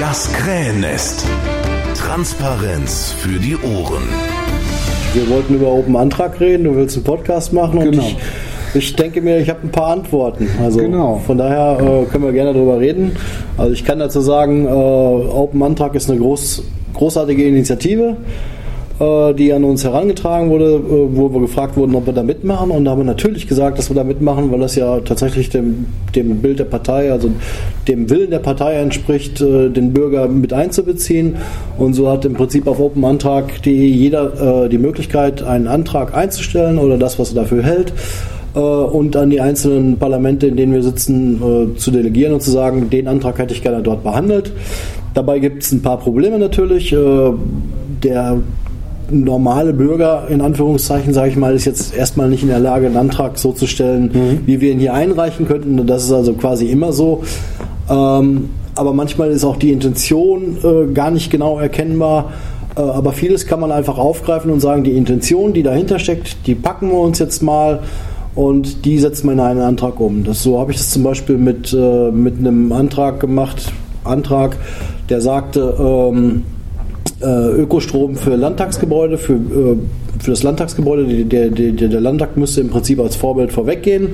Das Krähennest. Transparenz für die Ohren. Wir wollten über Open Antrag reden, du willst einen Podcast machen und Genau. ich, ich denke mir, ich habe ein paar Antworten. Also Genau. von daher äh, können wir gerne darüber reden. Also ich kann dazu sagen, äh, Open Antrag ist eine groß, großartige Initiative, die an uns herangetragen wurde, äh, wo wir gefragt wurden, ob wir da mitmachen. Und da haben wir natürlich gesagt, dass wir da mitmachen, weil das ja tatsächlich dem, dem Bild der Partei, also dem Willen der Partei entspricht, äh, den Bürger mit einzubeziehen. Und so hat im Prinzip auf openantrag.de jeder äh, die Möglichkeit, einen Antrag einzustellen oder das, was er dafür hält äh, und an die einzelnen Parlamente, in denen wir sitzen, äh, zu delegieren und zu sagen, den Antrag hätte ich gerne dort behandelt. Dabei gibt es ein paar Probleme natürlich. Äh, Der normale Bürger, in Anführungszeichen, sage ich mal, ist jetzt erstmal nicht in der Lage, einen Antrag so zu stellen, wie wir ihn hier einreichen könnten. Das ist also quasi immer so. Ähm, aber manchmal ist auch die Intention äh, gar nicht genau erkennbar. Äh, aber vieles kann man einfach aufgreifen und sagen, die Intention, die dahinter steckt, die packen wir uns jetzt mal und die setzen wir in einen Antrag um. Das, so habe ich das zum Beispiel mit, äh, mit einem Antrag gemacht, Antrag, der sagte, ähm, äh, Ökostrom für Landtagsgebäude, für, äh, für das Landtagsgebäude, der, der, der Landtag müsste im Prinzip als Vorbild vorweggehen.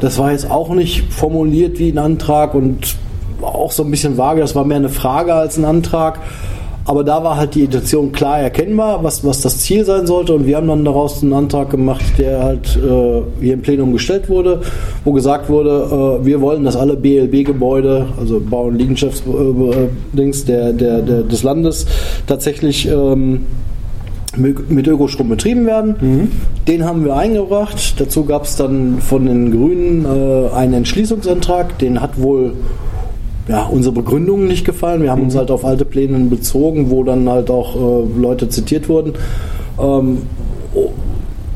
Das war jetzt auch nicht formuliert wie ein Antrag und auch so ein bisschen vage, das war mehr eine Frage als ein Antrag. Aber da war halt die Intention klar erkennbar, was, was das Ziel sein sollte. Und wir haben dann daraus einen Antrag gemacht, der halt äh, hier im Plenum gestellt wurde, wo gesagt wurde, äh, wir wollen, dass alle BLB-Gebäude, also Bau- und Liegenschaftsdings der, der, der, des Landes, tatsächlich ähm, mit Ökostrom betrieben werden. Den haben wir eingebracht. Dazu gab es dann von den Grünen äh, einen Entschließungsantrag. Den hat wohl ja, unsere Begründungen nicht gefallen. Wir haben uns halt auf alte Pläne bezogen, wo dann halt auch äh, Leute zitiert wurden. Ähm,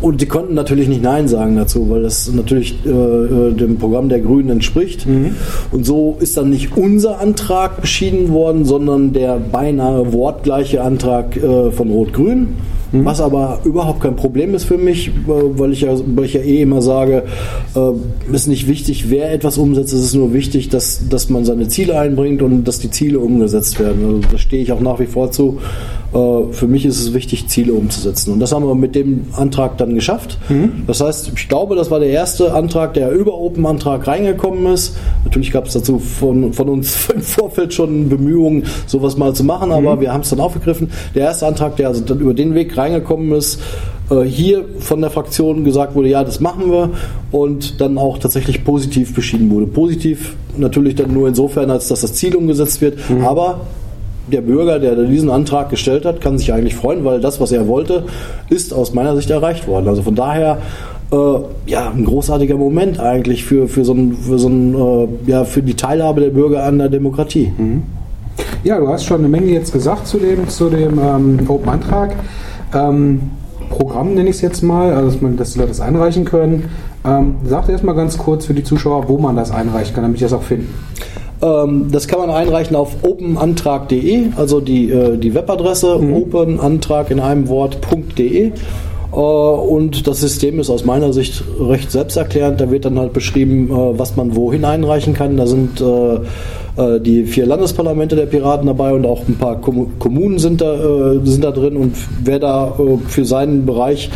und die konnten natürlich nicht Nein sagen dazu, weil das natürlich äh, äh, dem Programm der Grünen entspricht. Und so ist dann nicht unser Antrag beschieden worden, sondern der beinahe wortgleiche Antrag äh, von Rot-Grün. Was aber überhaupt kein Problem ist für mich, äh, weil ich ja, weil ich ja eh immer sage, äh, ist nicht wichtig, wer etwas umsetzt, es ist nur wichtig, dass, dass man seine Ziele einbringt und dass die Ziele umgesetzt werden. Also da stehe ich auch nach wie vor zu. Äh, Für mich ist es wichtig, Ziele umzusetzen. Und das haben wir mit dem Antrag dann geschafft. Das heißt, ich glaube, das war der erste Antrag, der über Open-Antrag reingekommen ist. Natürlich gab es dazu von, von uns im Vorfeld schon Bemühungen, sowas mal zu machen, aber wir haben es dann aufgegriffen. Der erste Antrag, der also dann über den Weg reingekommen ist, äh, hier von der Fraktion gesagt wurde, ja, das machen wir und dann auch tatsächlich positiv beschieden wurde. Positiv natürlich dann nur insofern, als dass das Ziel umgesetzt wird, aber der Bürger, der diesen Antrag gestellt hat, kann sich eigentlich freuen, weil das, was er wollte, ist aus meiner Sicht erreicht worden. Also von daher äh, ja ein großartiger Moment eigentlich für, für so ein, für so ein äh, ja für die Teilhabe der Bürger an der Demokratie. Ja, du hast schon eine Menge jetzt gesagt zu dem, zu dem ähm, Open Antrag. Ähm, Programm nenne ich es jetzt mal, also dass, man, dass die Leute das einreichen können. Ähm, sagt erstmal ganz kurz für die Zuschauer, wo man das einreichen kann, damit ich das auch finden. Ähm, das kann man einreichen auf openantrag.de, also die, äh, die Webadresse openantrag in einem Wort.de. Äh, und das System ist aus meiner Sicht recht selbsterklärend. Da wird dann halt beschrieben, äh, was man wohin einreichen kann. Da sind die vier Landesparlamente der Piraten dabei und auch ein paar Kommu- Kommunen sind da, sind da drin. Und wer da für seinen Bereich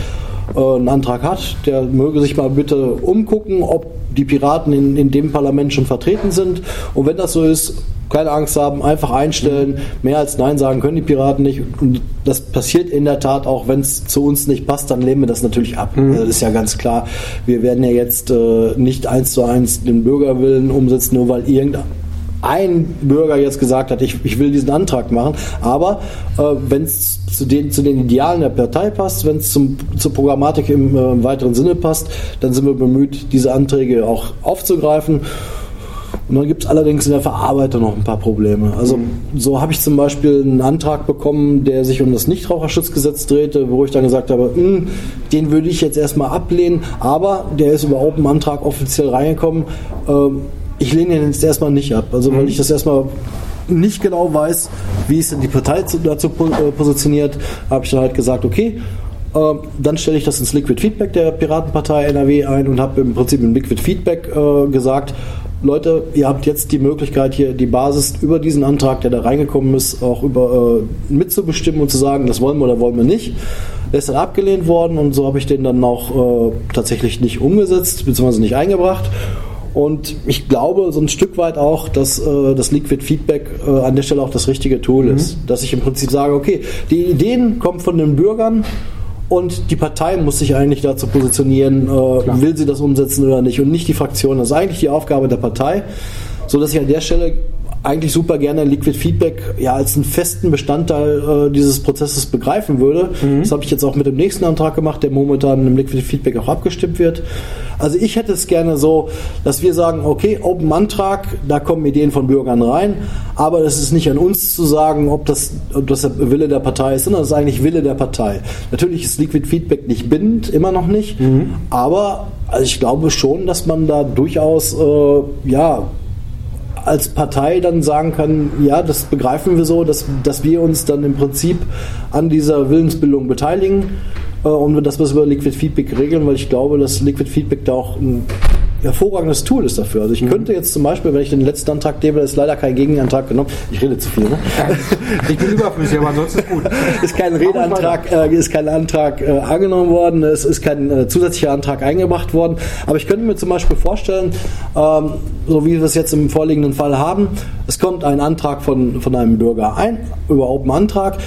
äh, einen Antrag hat, der möge sich mal bitte umgucken, ob die Piraten in, in dem Parlament schon vertreten sind. Und wenn das so ist, keine Angst haben, einfach einstellen. Mehr als Nein sagen können die Piraten nicht. Und das passiert in der Tat auch, wenn es zu uns nicht passt, dann lehnen wir das natürlich ab. Das ist ja ganz klar. Wir werden ja jetzt äh, nicht eins zu eins den Bürgerwillen umsetzen, nur weil irgendein ein Bürger jetzt gesagt hat, ich, ich will diesen Antrag machen, aber äh, wenn es zu den, zu den Idealen der Partei passt, wenn es zur Programmatik im äh, weiteren Sinne passt, dann sind wir bemüht, diese Anträge auch aufzugreifen. Und dann gibt es allerdings in der Verarbeitung noch ein paar Probleme. Also so habe ich zum Beispiel einen Antrag bekommen, der sich um das Nichtraucherschutzgesetz drehte, wo ich dann gesagt habe, "Hm, den würde ich jetzt erstmal ablehnen, aber der ist über Open Antrag offiziell reingekommen. Ähm, ich lehne den jetzt erstmal nicht ab. Also weil ich das erstmal nicht genau weiß, wie ist denn die Partei zu- dazu äh, positioniert, habe ich dann halt gesagt, okay, ähm, dann stelle ich das ins Liquid Feedback der Piratenpartei NRW ein und habe im Prinzip im Liquid Feedback äh, gesagt, Leute, ihr habt jetzt die Möglichkeit hier die Basis über diesen Antrag, der da reingekommen ist, auch über äh, mitzubestimmen und zu sagen, das wollen wir oder wollen wir nicht. Der ist dann abgelehnt worden und so habe ich den dann auch äh, tatsächlich nicht umgesetzt bzw. nicht eingebracht. Und ich glaube so ein Stück weit auch, dass äh, das Liquid Feedback äh, an der Stelle auch das richtige Tool ist. Dass ich im Prinzip sage, okay, die Ideen kommen von den Bürgern und die Partei muss sich eigentlich dazu positionieren, äh, will sie das umsetzen oder nicht und nicht die Fraktion. Das ist eigentlich die Aufgabe der Partei, so dass ich an der Stelle eigentlich super gerne Liquid Feedback ja als einen festen Bestandteil äh, dieses Prozesses begreifen würde. Das habe ich jetzt auch mit dem nächsten Antrag gemacht, der momentan im Liquid Feedback auch abgestimmt wird. Also ich hätte es gerne so, dass wir sagen, okay, Open Antrag, da kommen Ideen von Bürgern rein, aber es ist nicht an uns zu sagen, ob das, ob das der Wille der Partei ist, sondern es ist eigentlich Wille der Partei. Natürlich ist Liquid Feedback nicht bindend, immer noch nicht, aber also ich glaube schon, dass man da durchaus äh, ja als Partei dann sagen kann, ja, das begreifen wir so, dass, dass wir uns dann im Prinzip an dieser Willensbildung beteiligen äh, und dass wir es über Liquid Feedback regeln, weil ich glaube, dass Liquid Feedback da auch ein hervorragendes Tool ist dafür. Also ich könnte jetzt zum Beispiel, wenn ich den letzten Antrag da ist leider kein Gegenantrag genommen. Ich rede zu viel, ne? Ich bin überflüssig, aber ansonsten ist gut. ist kein Redeantrag, äh, ist kein Antrag äh, angenommen worden, es ist kein äh, zusätzlicher Antrag eingebracht worden. Aber ich könnte mir zum Beispiel vorstellen, ähm, so wie wir es jetzt im vorliegenden Fall haben, es kommt ein Antrag von, von einem Bürger ein, über Open Antrag.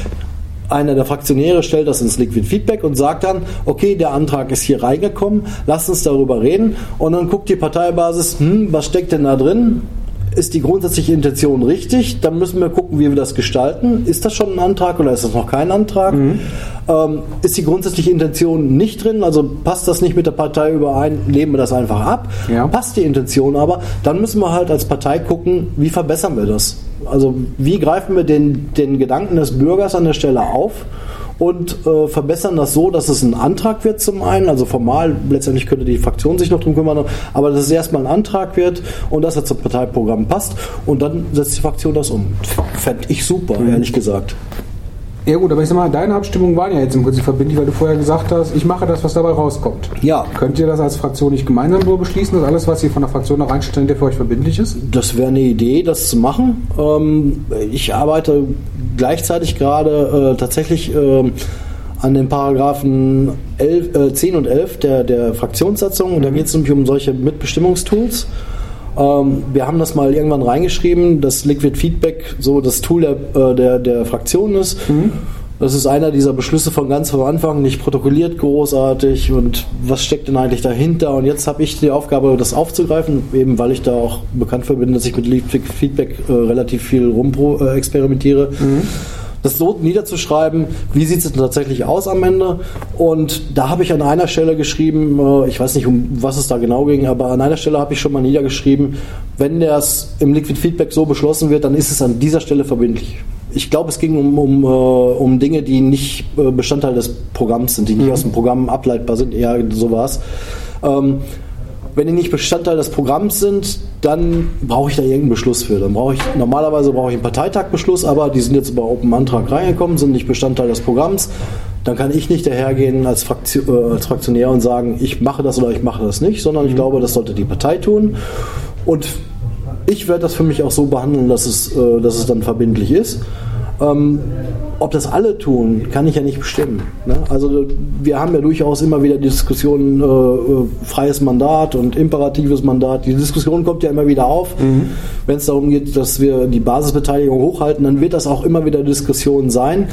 Einer der Fraktionäre stellt das ins Liquid Feedback und sagt dann, okay, der Antrag ist hier reingekommen, lasst uns darüber reden. Und dann guckt die Parteibasis, hm, was steckt denn da drin? Ist die grundsätzliche Intention richtig? Dann müssen wir gucken, wie wir das gestalten. Ist das schon ein Antrag oder ist das noch kein Antrag? Ähm, ist die grundsätzliche Intention nicht drin? Also passt das nicht mit der Partei überein? Lehnen wir das einfach ab? Ja. Passt die Intention aber? Dann müssen wir halt als Partei gucken, wie verbessern wir das? Also wie greifen wir den, den Gedanken des Bürgers an der Stelle auf? Und äh, verbessern das so, dass es ein Antrag wird zum einen, also formal, letztendlich könnte die Fraktion sich noch drum kümmern, aber dass es erstmal ein Antrag wird und dass er zum Parteiprogramm passt und dann setzt die Fraktion das um. Fände ich super, ehrlich gesagt. Ja gut, aber ich sag mal, deine Abstimmungen waren ja jetzt im Prinzip verbindlich, weil du vorher gesagt hast, ich mache das, was dabei rauskommt. Ja. Könnt ihr das als Fraktion nicht gemeinsam so beschließen, dass alles, was ihr von der Fraktion noch reinstellt, der für euch verbindlich ist? Das wäre eine Idee, das zu machen. Ähm, ich arbeite gleichzeitig gerade äh, tatsächlich ähm, an den Paragraphen 11, äh, 10 und 11 der, der Fraktionssatzung. Und da geht es nämlich um solche Mitbestimmungstools. Ähm, wir haben das mal irgendwann reingeschrieben, dass Liquid Feedback so das Tool der, äh, der, der Fraktion ist. Das ist einer dieser Beschlüsse von ganz vom Anfang, nicht protokolliert großartig und was steckt denn eigentlich dahinter? Und jetzt habe ich die Aufgabe, das aufzugreifen, eben weil ich da auch bekannt für bin, dass ich mit Liquid Feedback äh, relativ viel rumpro äh, experimentiere. Das so niederzuschreiben, wie sieht es denn tatsächlich aus am Ende? Und da habe ich an einer Stelle geschrieben, äh, ich weiß nicht, um was es da genau ging, aber an einer Stelle habe ich schon mal niedergeschrieben, wenn das im Liquid Feedback so beschlossen wird, dann ist es an dieser Stelle verbindlich. Ich glaube, es ging um, um, äh, um Dinge, die nicht äh, Bestandteil des Programms sind, die nicht aus dem Programm ableitbar sind, eher so war es. Ähm, wenn die nicht Bestandteil des Programms sind, dann brauche ich da irgendeinen Beschluss für. Dann brauche ich normalerweise brauche ich einen Parteitagbeschluss, aber die sind jetzt über Open Antrag reingekommen, sind nicht Bestandteil des Programms. Dann kann ich nicht dahergehen als, Fraktion, äh, als Fraktionär und sagen, ich mache das oder ich mache das nicht, sondern ich glaube, das sollte die Partei tun. Und ich werde das für mich auch so behandeln, dass es, äh, dass es dann verbindlich ist. Ähm, ob das alle tun, kann ich ja nicht bestimmen. Ne? Also wir haben ja durchaus immer wieder Diskussionen, äh, äh, freies Mandat und imperatives Mandat. Die Diskussion kommt ja immer wieder auf. Wenn es darum geht, dass wir die Basisbeteiligung hochhalten, dann wird das auch immer wieder Diskussion sein.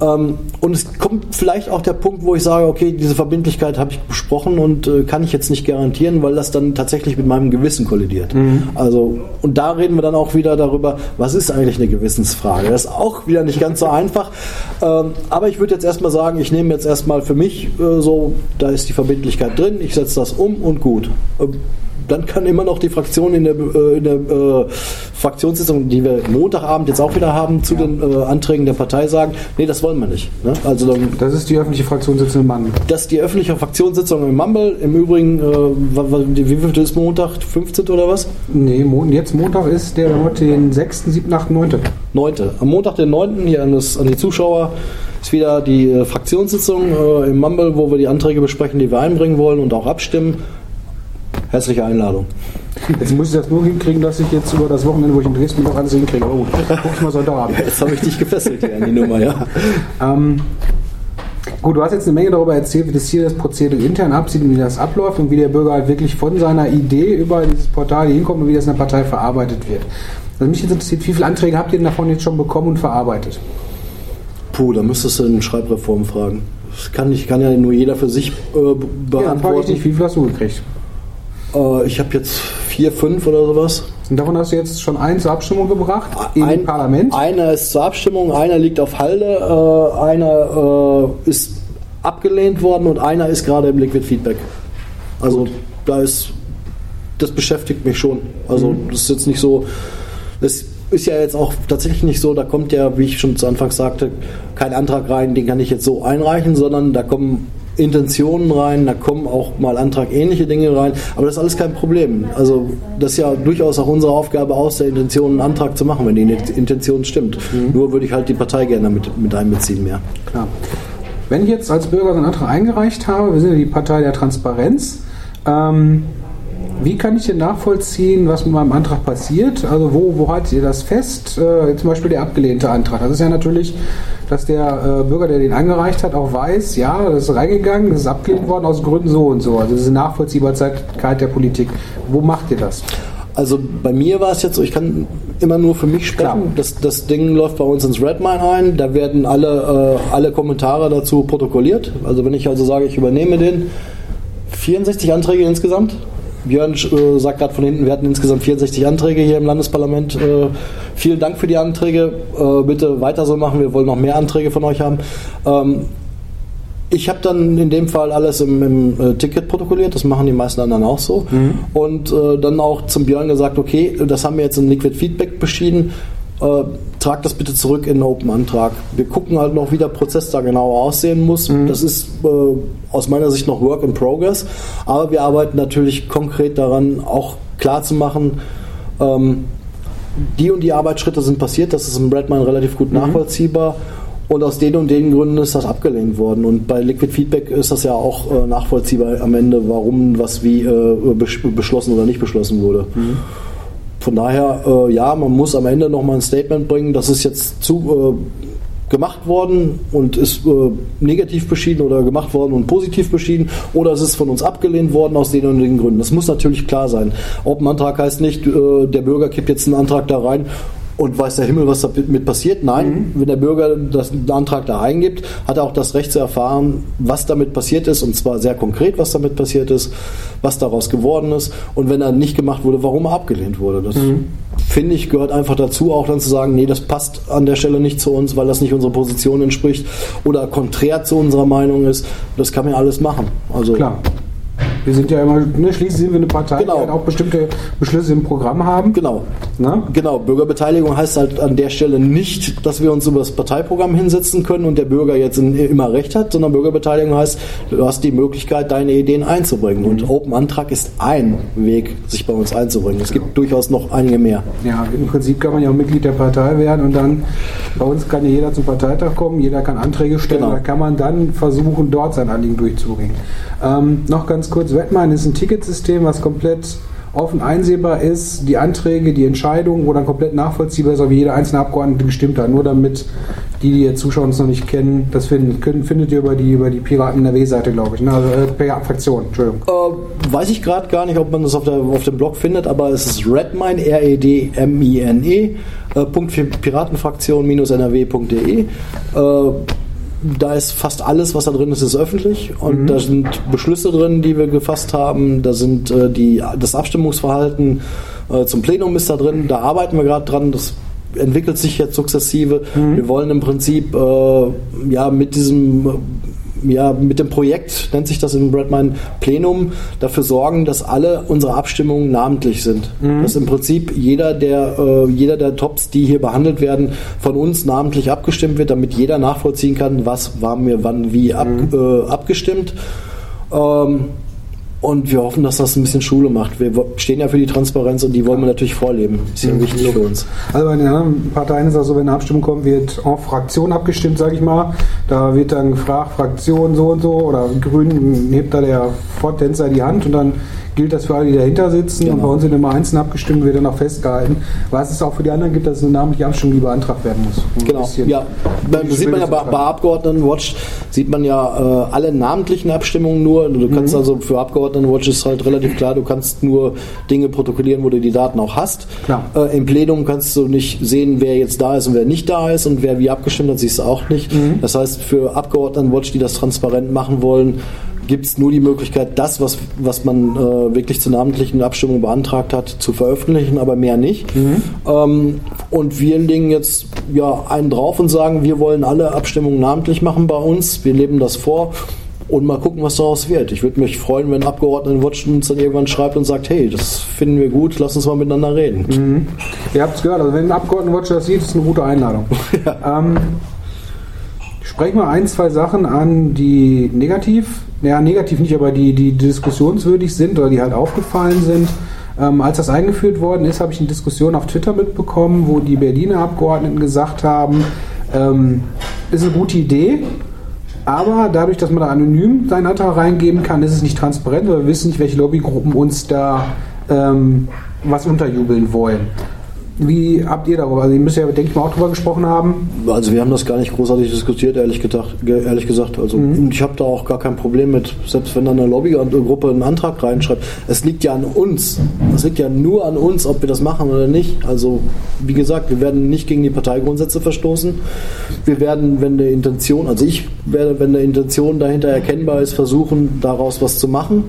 Ähm, und es kommt vielleicht auch der Punkt, wo ich sage, okay, diese Verbindlichkeit habe ich besprochen und äh, kann ich jetzt nicht garantieren, weil das dann tatsächlich mit meinem Gewissen kollidiert. Also, und da reden wir dann auch wieder darüber, was ist eigentlich eine Gewissensfrage? Das ist auch wieder nicht ganz so einfach. Ähm, aber ich würde jetzt erstmal sagen, ich nehme jetzt erstmal für mich äh, so, da ist die Verbindlichkeit drin, ich setze das um und gut. Dann kann immer noch die Fraktion in der, äh, in der äh, Fraktionssitzung, die wir Montagabend jetzt auch wieder haben, zu den äh, Anträgen der Partei sagen, nee, das wollen wir nicht. Ne? Also dann, Das ist die öffentliche Fraktionssitzung im Mann. das ist die öffentliche Fraktionssitzung im Mumble. Im Übrigen, äh, wie viel ist Montag? 15. oder was? Nee, jetzt Montag ist der heute den 6., 7., 8., 9. 9. Am Montag, den 9. hier an, das, an die Zuschauer ist wieder die äh, Fraktionssitzung äh, im Mumble, wo wir die Anträge besprechen, die wir einbringen wollen und auch abstimmen. Herzliche Einladung. Jetzt muss ich das nur hinkriegen, dass ich jetzt über das Wochenende, wo ich in Dresden noch alles hinkriege. Oh, guck ich mal Sonntagabend. Jetzt habe ich dich gefesselt hier an die Nummer, ja. Ähm, gut, du hast jetzt eine Menge darüber erzählt, wie das hier das Prozedere intern absieht und wie das abläuft und wie der Bürger halt wirklich von seiner Idee über dieses Portal hier hinkommt und wie das in der Partei verarbeitet wird. Also mich jetzt interessiert, wie viele Anträge habt ihr denn davon jetzt schon bekommen und verarbeitet? Puh, da müsstest du eine Schreibreform fragen. Das kann, nicht, kann ja nur jeder für sich äh, Ja, dann frage ich beantworten. dich, wie viel hast du gekriegt? Äh, ich habe jetzt vier, fünf oder sowas. Und davon hast du jetzt schon einen zur Abstimmung gebracht im Ein- Parlament. Einer ist zur Abstimmung, einer liegt auf Halde, äh, einer äh, ist abgelehnt worden und einer ist gerade im Liquid Feedback. Also da ist, das beschäftigt mich schon. Also Mhm. das ist jetzt nicht so, das ist ja jetzt auch tatsächlich nicht so, da kommt ja, wie ich schon zu Anfang sagte, kein Antrag rein, den kann ich jetzt so einreichen, sondern da kommen Intentionen rein, da kommen auch mal antragähnliche Dinge rein, aber das ist alles kein Problem. Also das ist ja durchaus auch unsere Aufgabe, aus der Intention einen Antrag zu machen, wenn die Intention stimmt. Nur würde ich halt die Partei gerne mit, mit einbeziehen mehr. Klar. Wenn ich jetzt als Bürger so einen Antrag eingereicht habe, wir sind ja die Partei der Transparenz, ähm, wie kann ich denn nachvollziehen, was mit meinem Antrag passiert? Also wo, wo haltet ihr das fest? Äh, zum Beispiel der abgelehnte Antrag. Das ist ja natürlich, dass der äh, Bürger, der den eingereicht hat, auch weiß, ja, das ist reingegangen, das ist abgelehnt worden aus Gründen so und so. Also diese Nachvollziehbarkeit der Politik. Wo macht ihr das? Also bei mir war es jetzt so, ich kann immer nur für mich sprechen. Klar. Das, das Ding läuft bei uns ins Redmine ein. Da werden alle, äh, alle Kommentare dazu protokolliert. Also wenn ich also sage, ich übernehme den, 64 Anträge insgesamt. Björn äh, sagt gerade von hinten, wir hatten insgesamt 64 Anträge hier im Landesparlament. Äh, vielen Dank für die Anträge. Äh, bitte weiter so machen. Wir wollen noch mehr Anträge von euch haben. Ähm, ich habe dann in dem Fall alles im, im äh, Ticket protokolliert, das machen die meisten anderen auch so. Und äh, dann auch zum Björn gesagt, okay, das haben wir jetzt in Liquid Feedback beschieden, äh, trag das bitte zurück in den Open-Antrag. Wir gucken halt noch, wie der Prozess da genau aussehen muss. Das ist äh, aus meiner Sicht noch Work in Progress, aber wir arbeiten natürlich konkret daran, auch klar zu machen, ähm, die und die Arbeitsschritte sind passiert, das ist im Redmine relativ gut nachvollziehbar. Und aus den und den Gründen ist das abgelehnt worden. Und bei Liquid Feedback ist das ja auch äh, nachvollziehbar am Ende, warum was wie äh, besch- beschlossen oder nicht beschlossen wurde. Von daher, äh, ja, man muss am Ende nochmal ein Statement bringen, das ist jetzt zu äh, gemacht worden und ist äh, negativ beschieden oder gemacht worden und positiv beschieden oder es ist von uns abgelehnt worden aus den und den Gründen. Das muss natürlich klar sein. Open Antrag heißt nicht, äh, der Bürger kippt jetzt einen Antrag da rein und weiß der Himmel, was damit passiert. Nein, wenn der Bürger das, den Antrag da eingibt, hat er auch das Recht zu erfahren, was damit passiert ist und zwar sehr konkret, was damit passiert ist, was daraus geworden ist und wenn er nicht gemacht wurde, warum er abgelehnt wurde. Das finde ich gehört einfach dazu, auch dann zu sagen, nee, das passt an der Stelle nicht zu uns, weil das nicht unserer Position entspricht oder konträr zu unserer Meinung ist. Das kann man alles machen. Also Klar. Wir sind ja immer, ne, schließlich sind wir eine Partei, Genau. die halt auch bestimmte Beschlüsse im Programm haben. Genau. Ne? Genau, Bürgerbeteiligung heißt halt an der Stelle nicht, dass wir uns über das Parteiprogramm hinsetzen können und der Bürger jetzt immer recht hat, sondern Bürgerbeteiligung heißt, du hast die Möglichkeit, deine Ideen einzubringen. Und Open Antrag ist ein Weg, sich bei uns einzubringen. Es gibt durchaus noch einige mehr. Ja, im Prinzip kann man ja auch Mitglied der Partei werden und dann bei uns kann ja jeder zum Parteitag kommen, jeder kann Anträge stellen, Genau. da kann man dann versuchen, dort sein Anliegen durchzubringen. Ähm, noch ganz kurz, Redmine ist ein Ticketsystem, was komplett offen einsehbar ist, die Anträge, die Entscheidungen, wo dann komplett nachvollziehbar ist, wie jeder einzelne Abgeordnete gestimmt hat. Nur damit die, die jetzt Zuschauer uns noch nicht kennen, das können, findet ihr über die, über die Piraten NRW-Seite, glaube ich. Ne? Also äh, Piraten-Fraktion, Entschuldigung. Äh, weiß ich gerade gar nicht, ob man das auf, der, auf dem Blog findet, aber es ist Redmine, R-E-D-M-I-N-E, äh, Punkt für Piratenfraktion-nrw.de. Äh, da ist fast alles, was da drin ist, ist öffentlich und da sind Beschlüsse drin, die wir gefasst haben. Da sind äh, die, das Abstimmungsverhalten äh, zum Plenum ist da drin. Da arbeiten wir gerade dran. Das entwickelt sich jetzt sukzessive. Wir wollen im Prinzip äh, ja mit diesem ja, mit dem Projekt, nennt sich das im Redmine Plenum, dafür sorgen, dass alle unsere Abstimmungen namentlich sind. Dass im Prinzip jeder der, äh, jeder der Tops, die hier behandelt werden, von uns namentlich abgestimmt wird, damit jeder nachvollziehen kann, was war mir wann wie ab, äh, abgestimmt. Ähm, und wir hoffen, dass das ein bisschen Schule macht. Wir stehen ja für die Transparenz und die wollen wir natürlich vorleben. Ist ja wichtig für uns. Also bei den anderen Parteien ist das so, wenn eine Abstimmung kommt, wird en Fraktion abgestimmt, sage ich mal. Da wird dann gefragt, Fraktion so und so oder Grünen hebt da der Forttänzer die Hand und dann gilt das für alle, die dahinter sitzen. Genau. Und bei uns sind immer einzeln abgestimmt, wird dann auch festgehalten. Was es auch für die anderen gibt, dass eine namentliche Abstimmung, die beantragt werden muss. Genau, ja. Die sieht man ja bei, bei Abgeordnetenwatch sieht man ja äh, alle namentlichen Abstimmungen nur. Du Mhm. kannst also für Abgeordnetenwatch ist halt relativ klar, du kannst nur Dinge protokollieren, wo du die Daten auch hast. Klar. Äh, Im Plenum kannst du nicht sehen, wer jetzt da ist und wer nicht da ist und wer wie abgestimmt hat, siehst du auch nicht. Mhm. Das heißt, für Abgeordnetenwatch, die das transparent machen wollen, gibt es nur die Möglichkeit, das, was, was man äh, wirklich zur namentlichen Abstimmung beantragt hat, zu veröffentlichen, aber mehr nicht. Ähm, und wir legen jetzt ja einen drauf und sagen, wir wollen alle Abstimmungen namentlich machen bei uns. Wir leben das vor. Und mal gucken, was daraus wird. Ich würde mich freuen, wenn Abgeordnetenwatch uns dann irgendwann schreibt und sagt, hey, das finden wir gut, lass uns mal miteinander reden. Ihr habt es gehört, also wenn ein Abgeordnetenwatch das sieht, ist es eine gute Einladung. ähm, sprechen wir ein, zwei Sachen an, die negativ, ja negativ nicht, aber die, die diskussionswürdig sind oder die halt aufgefallen sind. Ähm, als das eingeführt worden ist, habe ich eine Diskussion auf Twitter mitbekommen, wo die Berliner Abgeordneten gesagt haben, ähm, ist eine gute Idee, aber dadurch, dass man da anonym seinen Antrag reingeben kann, ist es nicht transparent, weil wir wissen nicht, welche Lobbygruppen uns da ähm, was unterjubeln wollen. Wie habt ihr darüber? Also ihr müsst ja, denke ich mal, auch darüber gesprochen haben. Also wir haben das gar nicht großartig diskutiert, ehrlich, gedacht, ge- ehrlich gesagt. Also ich habe da auch gar kein Problem mit, selbst wenn dann eine Lobbygruppe einen Antrag reinschreibt. Es liegt ja an uns. Es liegt ja nur an uns, ob wir das machen oder nicht. Also wie gesagt, wir werden nicht gegen die Parteigrundsätze verstoßen. Wir werden, wenn eine Intention, also ich werde, wenn eine Intention dahinter erkennbar ist, versuchen, daraus was zu machen.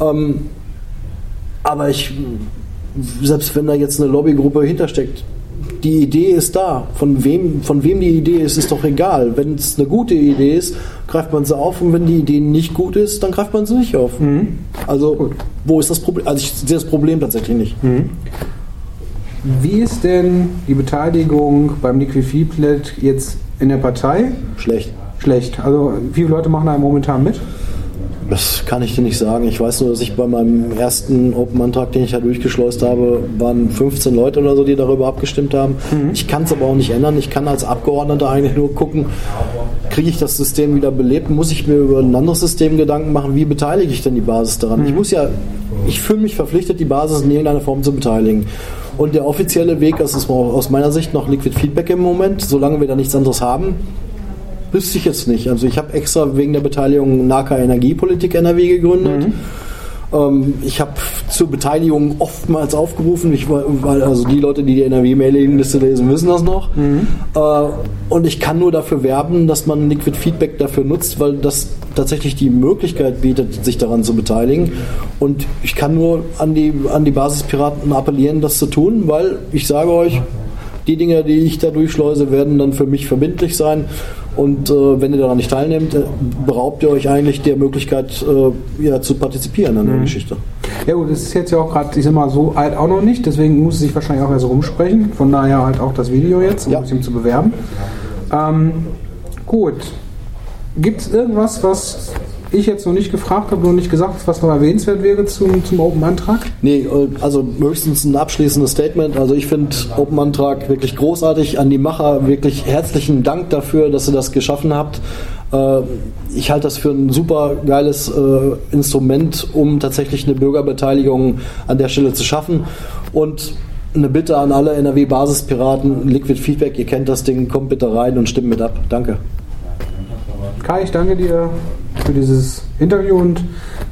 Ähm, aber ich, selbst wenn da jetzt eine Lobbygruppe hintersteckt, die Idee ist da. Von wem, von wem die Idee ist, ist doch egal. Wenn es eine gute Idee ist, greift man sie auf und wenn die Idee nicht gut ist, dann greift man sie nicht auf. Also, wo ist das Problem? Also, ich sehe das Problem tatsächlich nicht. Wie ist denn die Beteiligung beim Liquid Feedlet jetzt in der Partei? Schlecht. Schlecht. Also wie viele Leute machen da momentan mit? Das kann ich dir nicht sagen. Ich weiß nur, dass ich bei meinem ersten Open-Antrag, den ich da durchgeschleust habe, waren 15 Leute oder so, die darüber abgestimmt haben. Ich kann es aber auch nicht ändern. Ich kann als Abgeordneter eigentlich nur gucken, kriege ich das System wieder belebt? Muss ich mir über ein anderes System Gedanken machen? Wie beteilige ich denn die Basis daran? Ich muss ja, ich fühle mich verpflichtet, die Basis in irgendeiner Form zu beteiligen. Und der offizielle Weg, das ist aus meiner Sicht noch Liquid Feedback im Moment, solange wir da nichts anderes haben, Wüsste ich jetzt nicht. Also ich habe extra wegen der Beteiligung NACA Energiepolitik NRW gegründet. Ähm, ich habe zur Beteiligung oftmals aufgerufen, ich, weil also die Leute, die die NRW-Mailingliste lesen, wissen das noch. Äh, und ich kann nur dafür werben, dass man Liquid Feedback dafür nutzt, weil das tatsächlich die Möglichkeit bietet, sich daran zu beteiligen. Und ich kann nur an die, an die Basispiraten appellieren, das zu tun, weil ich sage euch, die Dinge, die ich da durchschleuse, werden dann für mich verbindlich sein. Und äh, wenn ihr daran nicht teilnehmt, äh, beraubt ihr euch eigentlich der Möglichkeit, äh, ja, zu partizipieren an der Geschichte. Ja gut, es ist jetzt ja auch gerade, ich sag mal, so alt auch noch nicht, deswegen muss es sich wahrscheinlich auch erst rumsprechen. Von daher halt auch das Video jetzt, um Ja. sich zu bewerben. Ähm, gut. Gibt es irgendwas, was ich jetzt noch nicht gefragt habe, noch nicht gesagt was noch erwähnenswert wäre zum, zum Open-Antrag? Nee, äh, also höchstens ein abschließendes Statement. Also ich finde Open Antrag wirklich großartig. An die Macher wirklich herzlichen Dank dafür, dass ihr das geschaffen habt. Äh, Ich halte das für ein super geiles äh, Instrument, um tatsächlich eine Bürgerbeteiligung an der Stelle zu schaffen. Und eine Bitte an alle NRW-Basispiraten, Liquid Feedback, ihr kennt das Ding, kommt bitte rein und stimmt mit ab. Danke. Kai, ich danke dir für dieses Interview und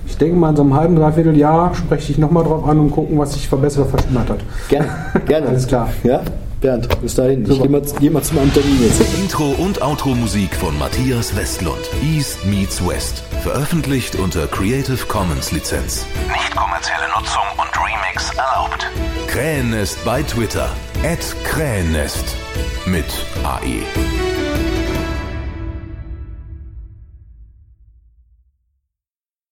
ich denke mal, in so einem halben, dreiviertel Jahr spreche ich nochmal drauf an und gucken, was sich verbessert oder verschlimmert hat. Gerne, gerne. Alles klar. Ja, Bernd, bis dahin. Ich Super. gehe mal, geh mal zu meinem Termin jetzt. Intro und Outro Musik von Matthias Westlund. East meets West. Veröffentlicht unter Creative Commons Lizenz. Nicht kommerzielle Nutzung und Remix erlaubt. Krähennest bei Twitter. At Krähennest. Mit. AE.